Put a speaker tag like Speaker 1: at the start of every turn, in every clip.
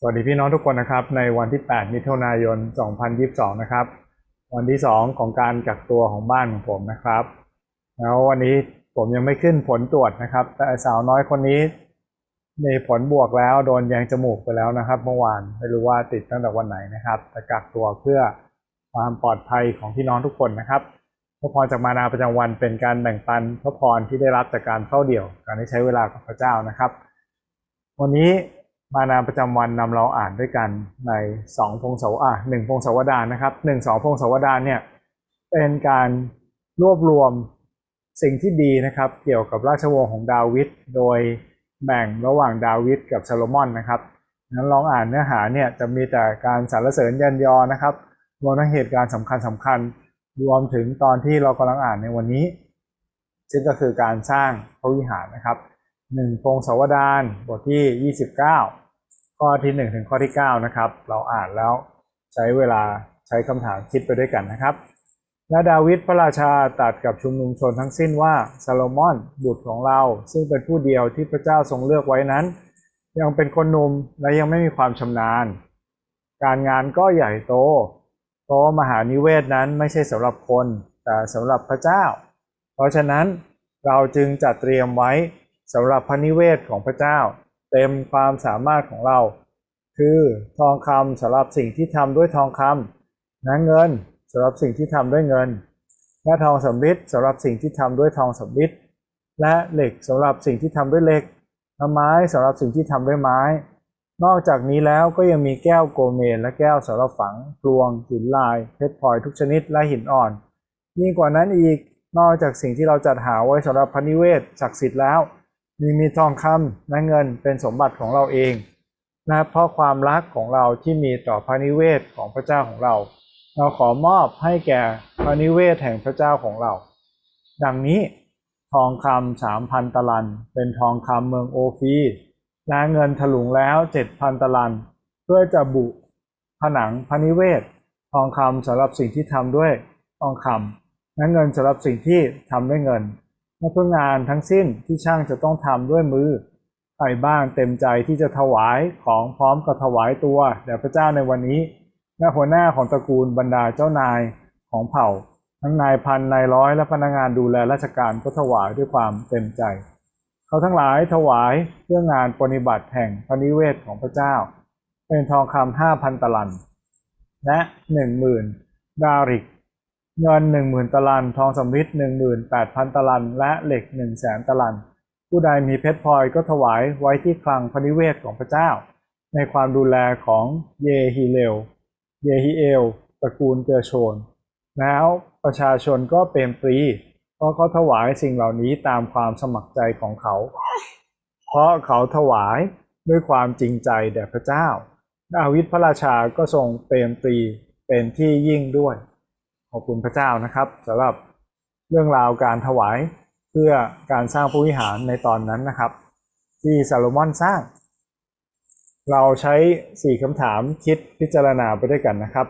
Speaker 1: สวัสดีพี่น้องทุกคนนะครับ ในวันที่ 8 มิถุนายน 2022 นะครับ วันที่ 2 ของการกักตัวของบ้านของผมนะครับ แล้ววันนี้ผมยังไม่ขึ้นผลตรวจนะครับ แต่สาวน้อยคนนี้มีผลบวกแล้วโดนแยงจมูกไปแล้วนะครับ เมื่อวานไม่รู้ว่าติดตั้งแต่วันไหนนะครับแต่กักตัวเพื่อความปลอดภัยของพี่น้องทุกคนนะครับพระพรจากมานาประจำวันเป็นการแบ่งปันพระพรที่ได้รับจากการเข้าเดี่ยว การได้ใช้เวลากับพระเจ้านะครับ วันนี้ มานาประจำวันนำเราอ่านด้วยกันในสองพงศาวอะหนึ่งพงศาวดารนะครับหนึ่งสองพงศาวดารเนี่ยเป็นการรวบรวมสิ่งที่ดีนะครับ เกี่ยวกับราชวงศ์ของดาวิดโดยแบ่งระหว่างดาวิดกับซาโลมอนนะครับนั้นลองอ่านเนื้อหาเนี่ยจะมีแต่การสรรเสริญยันยอนะครับรวมทั้งเหตุการณ์สำคัญสำคัญรวมถึงตอนที่เรากำลังอ่านในวันนี้ ซึ่งก็คือการสร้างพระวิหารนะครับ หนึ่งพงศาวดารบทที่ 29 ข้อที่ 1 ถึงข้อที่ 9 นะครับ เราอ่านแล้วใช้เวลาใช้คำถามคิดไปด้วยกันนะครับ และดาวิดพระราชาตัดกับชุมนุมชนทั้งสิ้นว่าซาโลมอนบุตรของเรา ซึ่งเป็นผู้เดียวที่พระเจ้าทรงเลือกไว้นั้น ยังเป็นคนหนุ่มและยังไม่มีความชำนาญ การงานก็ใหญ่โต เพราะมหานิเวศนั้นไม่ใช่สำหรับคนแต่สำหรับพระเจ้า เพราะฉะนั้นเราจึงจัดเตรียมไว้ สำหรับพระนิเวศของพระเจ้า เต็มความสามารถของเรา คือทองคำสำหรับสิ่งที่ทำด้วยทองคำนะเงินสำหรับสิ่งที่ทำด้วยเงิน และทองสำริดสำหรับสิ่งที่ทำด้วยทองสำริดและเหล็กสำหรับสิ่งที่ทำด้วยเหล็กและไม้สำหรับสิ่งที่ทำด้วยไม้ นอกจากนี้แล้วก็ยังมีแก้วโกเมนและแก้วสำหรับฝังพลวงหินลาย เพชรพลอยทุกชนิดและหินอ่อน ยิ่งกว่านั้นอีกนอกจากสิ่งที่เราจัดหาไว้สำหรับพระนิเวศศักดิ์สิทธิ์แล้ว มีมีทองคำและเงินเป็นสมบัติของเราเองนะเพราะความรักของเราที่มีต่อพระนิเวศของพระเจ้าของเรา เราขอมอบให้แก่พระนิเวศแห่งพระเจ้าของเรา ดังนี้ทองคำสามพันตลัน เป็นทองคำเมืองโอฟีและเงินถลุงแล้วเจ็ดพันตลัน เพื่อจะบุผนังพระนิเวศ ทองคำสำหรับสิ่งที่ทำด้วยทองคำและเงินสำหรับสิ่งที่ทำด้วยเงิน และเพื่องานทั้งสิ้นที่ช่างจะต้องทำด้วยมือ ใครบ้างเต็มใจที่จะถวายของพร้อมกับถวายตัวแด่พระเจ้าในวันนี้และหัวหน้าของตระกูลบรรดาเจ้านายของเผ่า ทั้งนายพันนายร้อยและพนักงานดูแลราชการก็ถวายด้วยความเต็มใจ เขาทั้งหลายถวายเพื่องานปฏิบัติแห่งพระนิเวศของพระเจ้า เป็นทองคำห้าพันตลัน และหนึ่งหมื่นดาริก เงินหนึ่งหมื่นตลัน ทองสำริดหนึ่งหมื่นแปดพันตลัน และเหล็กหนึ่งแสนตลัน ผู้ใดมีเพชรพลอยก็ถวายไว้ที่คลังพระนิเวศของพระเจ้า ในความดูแลของเยฮีเลวเยฮีเอล ตระกูลเกอโชน แล้วประชาชนก็เป็นปรี เพราะเขาถวายสิ่งเหล่านี้ตามความสมัครใจของเขา เพราะเขาถวายด้วยความจริงใจแด่พระเจ้า ดาวิดพระราชาก็ทรงเปรมปรีเป็นที่ยิ่งด้วย อบคุณพระเจ้านะครับสำหรับเรื่องราวการถวายเพื่อการสร้างพระวิหารในตอนนั้นนะครับ ที่ซาโลมอนสร้าง เราใช้สี่คำถามคิดพิจารณาไปด้วยกันนะครับ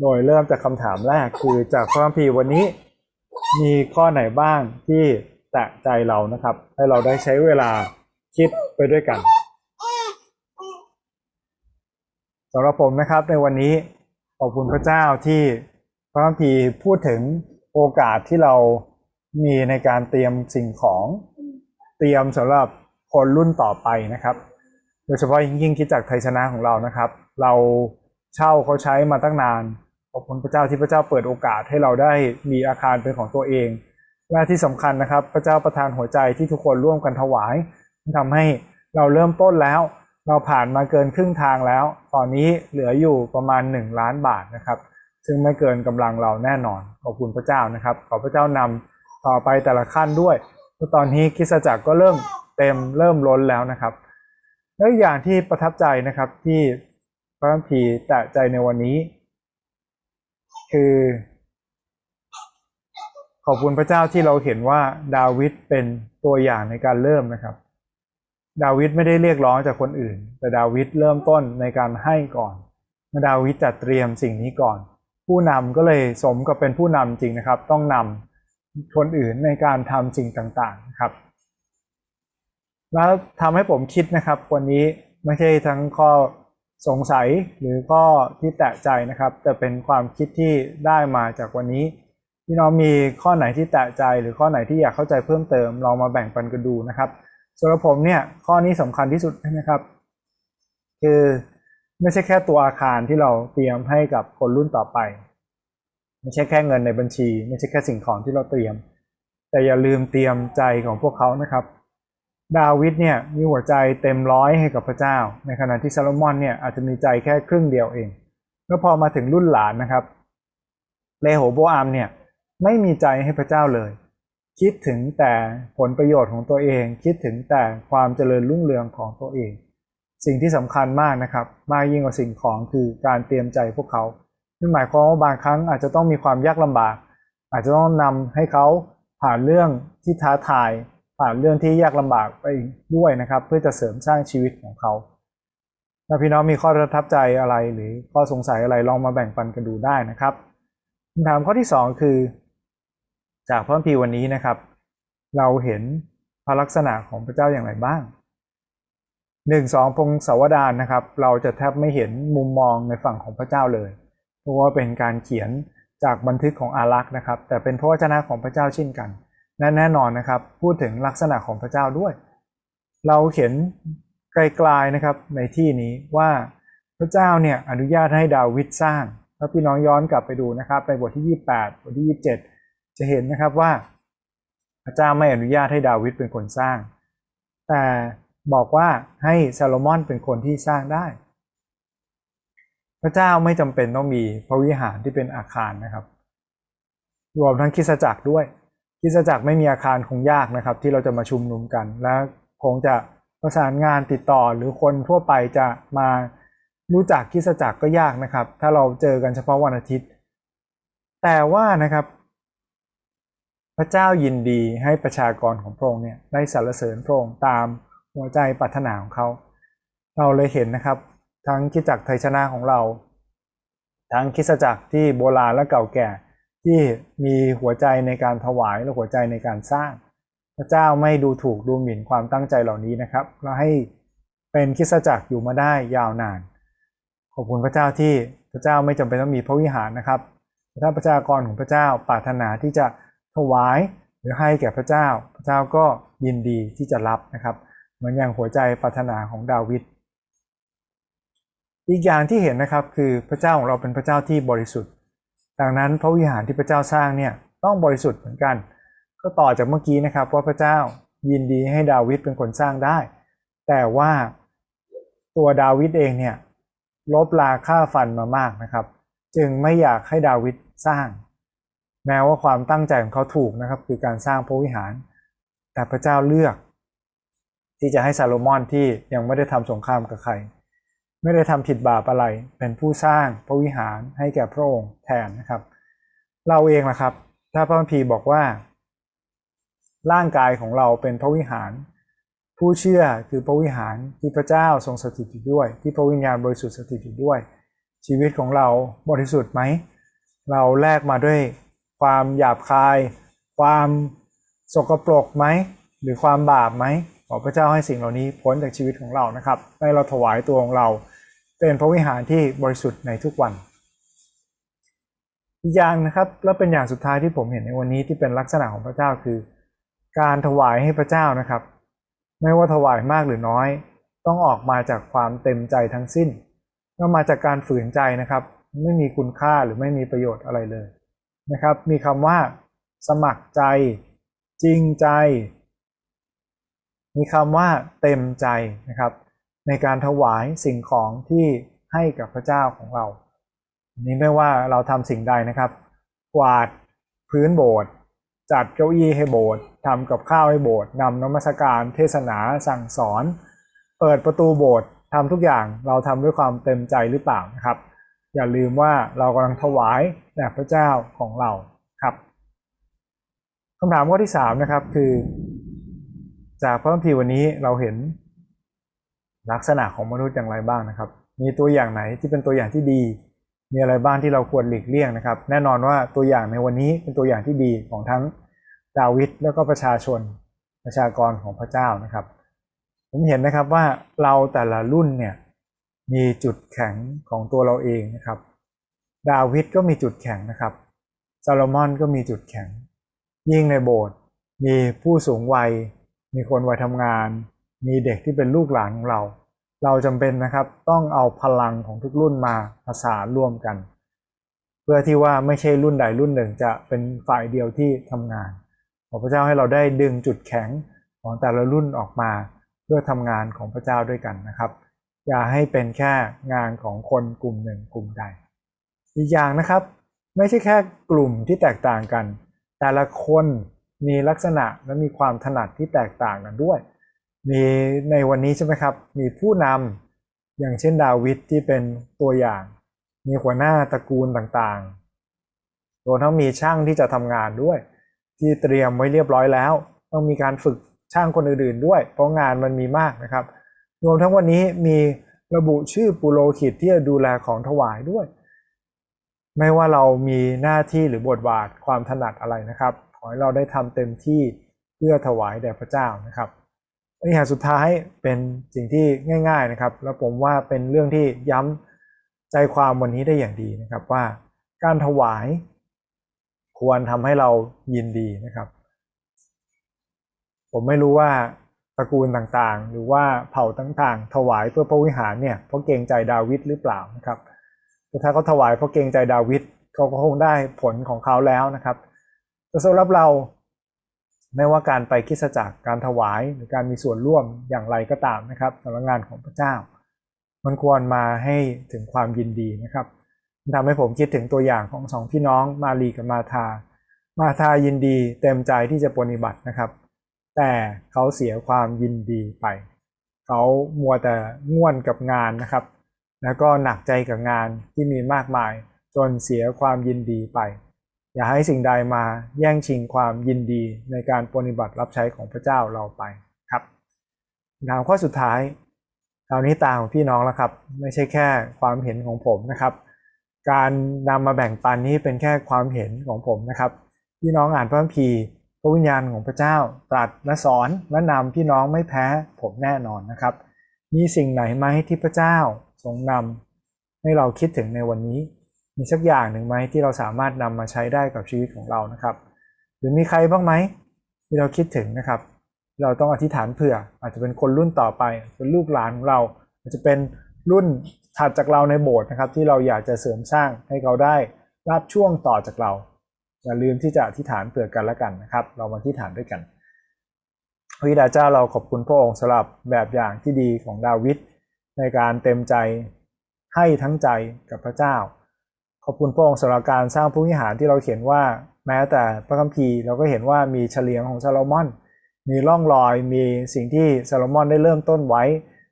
Speaker 1: โดยเริ่มจากคำถามแรกคือจากพระคัมภีร์วันนี้ มีข้อไหนบ้างที่แตะใจเรานะครับ ให้เราได้ใช้เวลาคิดไปด้วยกันสำหรับผมนะครับในวันนี้ขอบคุณพระเจ้าที่ พระคัมภีร์พูดถึงโอกาสที่เรามีในการเตรียมสิ่งของเตรียมสำหรับคนรุ่นต่อไปนะครับ โดยเฉพาะยิ่งคิดจากไทยชนะของเรานะครับ เราเช่าเขาใช้มาตั้งนานขอบคุณพระเจ้าที่พระเจ้าเปิดโอกาสให้เราได้มีอาคารเป็นของตัวเอง และที่สำคัญนะครับ พระเจ้าประทานหัวใจที่ทุกคนร่วมกันถวายทำให้เราเริ่มต้นแล้ว เราผ่านมาเกินครึ่งทางแล้ว ตอนนี้เหลืออยู่ประมาณ 1 ล้านบาทนะครับ ซึ่งไม่เกินกำลังเราแน่นอน ขอบคุณพระเจ้านะครับ ขอพระเจ้านำต่อไปแต่ละขั้นด้วยตอนนี้คิสจักรก็เริ่มเต็มเริ่มล้นแล้วนะครับแล้วอย่างที่ประทับใจนะครับที่พระคัมภีร์แตะใจในวันนี้ คือ ขอบคุณพระเจ้าที่เราเห็นว่าดาวิดเป็นตัวอย่างในการเริ่มนะครับ ดาวิดไม่ได้เรียกร้องจากคนอื่น แต่ดาวิดเริ่มต้นในการให้ก่อนดาวิดจัดเตรียมสิ่งนี้ก่อน ผู้นำก็เลยสมกับเป็นผู้นำจริงนะครับ ต้องนำคนอื่นในการทำสิ่งต่างๆครับ แล้วทำให้ผมคิดนะครับ วันนี้ไม่ใช่ทั้งข้อสงสัยหรือก็ที่แตะใจนะครับ แต่เป็นความคิดที่ได้มาจากวันนี้พี่น้องมีข้อไหนที่แตะใจหรือข้อไหนที่อยากเข้าใจเพิ่มเติมลองมาแบ่งปันกันดูนะครับสำหรับผมเนี่ยข้อนี้สำคัญที่สุดนะครับ คือ ไม่ใช่แค่ตัวอาคารที่เราเตรียมให้กับคนรุ่นต่อไป ไม่ใช่แค่เงินในบัญชี ไม่ใช่แค่สิ่งของที่เราเตรียม แต่อย่าลืมเตรียมใจของพวกเขานะครับ ดาวิดเนี่ยมีหัวใจเต็มร้อยให้กับพระเจ้า ในขณะที่ซาโลมอนเนี่ยอาจจะมีใจแค่ครึ่งเดียวเองแล้วพอมาถึงรุ่นหลานนะครับเลโหโบอามเนี่ยไม่มีใจให้พระเจ้าเลย คิดถึงแต่ผลประโยชน์ของตัวเอง คิดถึงแต่ความเจริญรุ่งเรืองของตัวเอง สิ่งที่สำคัญมากนะครับ มากยิ่งกว่าสิ่งของคือการเตรียมใจพวกเขานั่นหมายความว่าบางครั้งอาจจะต้องมีความยากลำบาก อาจจะต้องนำให้เขาผ่านเรื่องที่ท้าทาย ผ่านเรื่องที่ยากลำบากไปด้วยนะครับ เพื่อจะเสริมสร้างชีวิตของเขาถ้าพี่น้องมีข้อประทับใจอะไรหรือข้อสงสัยอะไรลองมาแบ่งปันกันดูได้นะครับคำถามข้อที่ 2 คือ จากพระคัมภีวันนี้นะครับ เราเห็นพระลักษณะของพระเจ้าอย่างไรบ้าง หนึ่งสองพงศาวดารนะครับ เราจะแทบไม่เห็นมุมมองในฝั่งของพระเจ้าเลย เพราะว่าเป็นการเขียนจากบันทึกของอารักษ์นะครับ แต่เป็นพระวจนะของพระเจ้าเช่นกันและแน่นอนนะครับ พูดถึงลักษณะของพระเจ้าด้วย เราเขียนไกลๆนะครับในที่นี้ว่าพระเจ้าเนี่ยอนุญาตให้ดาวิดสร้าง ถ้าพี่น้องย้อนกลับไปดูนะครับ ในบทที่ 28 บทที่ 27 จะเห็นนะครับว่า พระเจ้าไม่อนุญาตให้ดาวิดเป็นคนสร้าง แต่ บอกว่าให้ซาโลมอนเป็นคนที่สร้างได้ พระเจ้าไม่จำเป็นต้องมีพระวิหารที่เป็นอาคารนะครับ รวมทั้งคิสจักรด้วยคิสจักรไม่มีอาคารคงยากนะครับ ที่เราจะมาชุมนุมกัน และคงจะประสานงานติดต่อหรือคนทั่วไปจะมารู้จักคิสจักรก็ยากนะครับ ถ้าเราเจอกันเฉพาะวันอาทิตย์ แต่ว่านะครับพระเจ้ายินดีให้ประชากรของพระองค์เนี่ยได้สรรเสริญพระองค์ตาม หัวใจปรารถนาของเขา เราเลยเห็นนะครับ ทั้งคริสตจักรไทยชนะของเรา ทั้งคริสตจักที่โบราณและเก่าแก่ที่มีหัวใจในการถวายและหัวใจในการสร้าง พระเจ้าไม่ดูถูกดูหมิ่นความตั้งใจเหล่านี้นะครับเราให้เป็นคิสจักรอยู่มาได้ยาวนาน ขอบคุณพระเจ้าที่พระเจ้าไม่จำเป็นต้องมีพระวิหารนะครับถ้าประชากรของพระเจ้าปรารถนาที่จะถวายหรือให้แก่พระเจ้า พระเจ้าก็ยินดีที่จะรับนะครับ มือนอย่างหัวใจปรารถนาของดาวิดอีกอย่างที่เห็นนะครับคือพระเจ้าของเราเป็นพระเจ้าที่บริสุทธิ์ ดังนั้นพระวิหารที่พระเจ้าสร้างเนี่ยต้องบริสุทธิ์เหมือนกัน ก็ต่อจากเมื่อกี้นะครับว่าพระเจ้ายินดีให้ดาวิดเป็นคนสร้างได้ แต่ว่าตัวดาวิดเองเนี่ยลบลาค่าฟันมามากนะครับ จึงไม่อยากให้ดาวิดสร้าง แม้ว่าความตั้งใจของเขาถูกนะครับ คือการสร้างพระวิหาร แต่พระเจ้าเลือก ที่จะให้ซาโลมอนที่ยังไม่ได้ทำสงครามกับใคร ไม่ได้ทำผิดบาปอะไร เป็นผู้สร้างพระวิหารให้แก่พระองค์แทนนะครับ เราเองนะครับ ถ้าพระคัมภีร์บอกว่า ร่างกายของเราเป็นพระวิหาร ผู้เชื่อคือพระวิหารที่พระเจ้าทรงสถิตอยู่ด้วย ที่พระวิญญาณบริสุทธิ์สถิตอยู่ด้วย ชีวิตของเราบริสุทธิ์ไหมเราแลกมาด้วยความหยาบคาย ความสกปรกไหม หรือความบาปไหม อพระเจ้าให้สิ่งเหล่านี้พ้นจากชีวิตของเรานะครับให้เราถวายตัวของเรา เป็นพระวิหารที่บริสุทธิ์ในทุกวันอีกอย่างนะครับแล้วเป็นอย่างสุดท้ายที่ผมเห็นในวันนี้ที่เป็นลักษณะของพระเจ้าคือ การถวายให้พระเจ้านะครับ ไม่ว่าถวายมากหรือน้อย ต้องออกมาจากความเต็มใจทั้งสิ้นต้องมาจากการฝืนใจนะครับ ไม่มีคุณค่าหรือไม่มีประโยชน์อะไรเลยนะครับ มีคำว่า สมัครใจ จริงใจ มีคำว่าเต็มใจนะครับ ในการถวายสิ่งของที่ให้กับพระเจ้าของเรานี้ไม่ว่าเราทำสิ่งใดนะครับ กวาดพื้นโบสถ์จัดเก้าอี้ให้โบสถ์ทำกับข้าวให้โบสถ์นำนมัสการ เทศนาสั่งสอน เปิดประตูโบสถ์ทำทุกอย่างเราทำด้วยความเต็มใจหรือเปล่านะครับ อย่าลืมว่าเรากำลังถวายแด่พระเจ้าของเราครับคำถามข้อที่3นะครับคือ จากพระคัมภีร์วันนี้เราเห็นลักษณะของมนุษย์อย่างไรบ้างนะครับ มีตัวอย่างไหนที่เป็นตัวอย่างที่ดี มีอะไรบ้างที่เราควรหลีกเลี่ยงนะครับ แน่นอนว่าตัวอย่างในวันนี้เป็นตัวอย่างที่ดีของทั้งดาวิดแล้วก็ประชาชนประชากรของพระเจ้านะครับ ผมเห็นนะครับว่าเราแต่ละรุ่นเนี่ยมีจุดแข็งของตัวเราเองนะครับ ดาวิดก็มีจุดแข็งนะครับซาโลมอนก็มีจุดแข็ง ยิ่งในโบสถ์มีผู้สูงวัย มีคนวัยทำงาน มีเด็กที่เป็นลูกหลานของเรา เราจำเป็นนะครับต้องเอาพลังของทุกรุ่นมาผสานร่วมกัน เพื่อที่ว่าไม่ใช่รุ่นใดรุ่นหนึ่งจะเป็นฝ่ายเดียวที่ทำงาน ขอพระเจ้าให้เราได้ดึงจุดแข็งของแต่ละรุ่นออกมา เพื่อทำงานของพระเจ้าด้วยกันนะครับ อย่าให้เป็นแค่งานของคนกลุ่มหนึ่งกลุ่มใด อีกอย่างนะครับ ไม่ใช่แค่กลุ่มที่แตกต่างกัน แต่ละคน มีลักษณะและมีความถนัดที่แตกต่างกันด้วย มีในวันนี้ใช่ไหมครับ มีผู้นำอย่างเช่นดาวิดที่เป็นตัวอย่าง มีหัวหน้าตระกูลต่างๆรวมทั้งมีช่างที่จะทำงานด้วย ที่เตรียมไว้เรียบร้อยแล้ว ต้องมีการฝึกช่างคนอื่นๆด้วย เพราะงานมันมีมากนะครับ รวมทั้งวันนี้มีระบุชื่อปุโรหิตที่จะดูแลของถวายด้วย ไม่ว่าเรามีหน้าที่หรือบทบาทความถนัดอะไรนะครับ ให้เราได้ทำเต็มที่เพื่อถวายแด่พระเจ้านะครับอันนี้สุดท้ายเป็นสิ่งที่ง่าย ๆนะครับ แล้วผมว่าเป็นเรื่องที่ย้ำใจความวันนี้ได้อย่างดีนะครับว่าการถวายควรทำให้เรายินดีนะครับ ผมไม่รู้ว่าตระกูลต่างๆ หรือว่าเผ่าต่างๆ ถวายเพื่อพระวิหารเนี่ยเพราะเกรงใจดาวิดหรือเปล่านะครับถ้าเขาถวายเพราะเกรงใจดาวิดเขาก็คงได้ผลของเขาแล้วนะครับ แต่สำหรับเราไม่ว่าการไปคริสตจักรการถวายหรือการมีส่วนร่วมอย่างไรก็ตามนะครับสำหรับงานของพระเจ้า มันควรมาให้ถึงความยินดีนะครับทำให้ผมคิดถึงตัวอย่างของสองพี่น้องมารีกับมาธา มาธายินดีเต็มใจที่จะปฏิบัตินะครับ แต่เขาเสียความยินดีไป เขามัวแต่ง่วนกับงานนะครับ แล้วก็หนักใจกับงานที่มีมากมาย จนเสียความยินดีไป อย่าให้สิ่งใดมาแย่งชิงความยินดีในการปฏิบัติรับใช้ของพระเจ้าเราไปครับถามข้อสุดท้ายคราวนี้ตาของพี่น้องแล้วครับ ไม่ใช่แค่ความเห็นของผมนะครับ การนำมาแบ่งปันนี้เป็นแค่ความเห็นของผมนะครับ พี่น้องอ่านพระคัมภีร์พระวิญญาณของพระเจ้าตรัสและสอนและนำพี่น้องไม่แพ้ผมแน่นอนนะครับ มีสิ่งไหนไหมที่พระเจ้าทรงนำให้เราคิดถึงในวันนี้ มีสักอย่างหนึ่งไหมที่เราสามารถนำมาใช้ได้กับชีวิตของเรานะครับ หรือมีใครบ้างไหมที่เราคิดถึงนะครับ เราต้องอธิษฐานเผื่อ อาจจะเป็นคนรุ่นต่อไป เป็นลูกหลานของเรา อาจจะเป็นรุ่นถัดจากเราในโบสถ์นะครับ ที่เราอยากจะเสริมสร้างให้เขาได้รับช่วงต่อจากเรา อย่าลืมที่จะอธิษฐานเผื่อกันและกันนะครับ เรามาอธิษฐานด้วยกันพระบิดาเจ้าเราขอบคุณพระองค์สำหรับแบบอย่างที่ดีของดาวิดในการเต็มใจให้ทั้งใจกับพระเจ้า ขอบคุณพระองค์สำหรับการสร้างพระวิหารที่เราเขียนว่า แม้แต่พระคัมภีร์เราก็เห็นว่ามีเฉลียงของซาโลมอน มีร่องรอยมีสิ่งที่ซาโลมอนได้เริ่มต้นไว้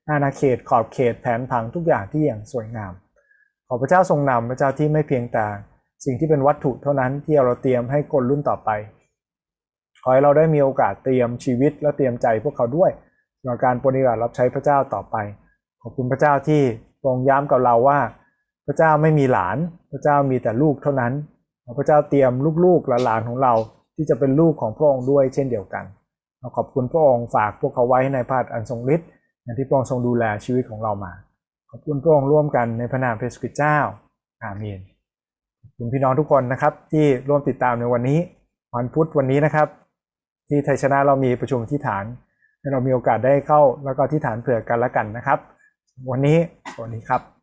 Speaker 1: อาณาเขตขอบเขตแผนผังทุกอย่างที่อย่างสวยงาม ขอพระเจ้าทรงนำพระเจ้าที่ไม่เพียงแต่สิ่งที่เป็นวัตถุเท่านั้นที่เราเตรียมให้คนรุ่นต่อไป ขอให้เราได้มีโอกาสเตรียมชีวิตและเตรียมใจพวกเขาด้วยสำหรับการปฏิบัติรับใช้พระเจ้าต่อไป ขอบคุณพระเจ้าที่ทรงย้ำกับเราว่า พระเจ้าไม่มีหลาน พระเจ้ามีแต่ลูกเท่านั้น พระเจ้าเตรียมลูกๆหลานของเราที่จะเป็นลูกของพระองค์ด้วยเช่นเดียวกันเราขอบคุณพระองค์ฝากพวกเขาไว้ในพระอันทรงฤทธิ์อย่างที่พระองค์ทรงดูแลชีวิตของเรามา ขอบคุณพระองค์ร่วมกันในพระนามพระสุคริเจ้า อาเมนขอบคุณพี่น้องทุกคนนะครับที่ร่วมติดตามในวันนี้วันพุธวันนี้นะครับ ที่ไทยชนะเรามีประชุมที่ฐานให้เรามีโอกาสได้เข้าแล้วก็ที่ฐานเผื่อกันและกันนะครับ วันนี้สวัสดีครับ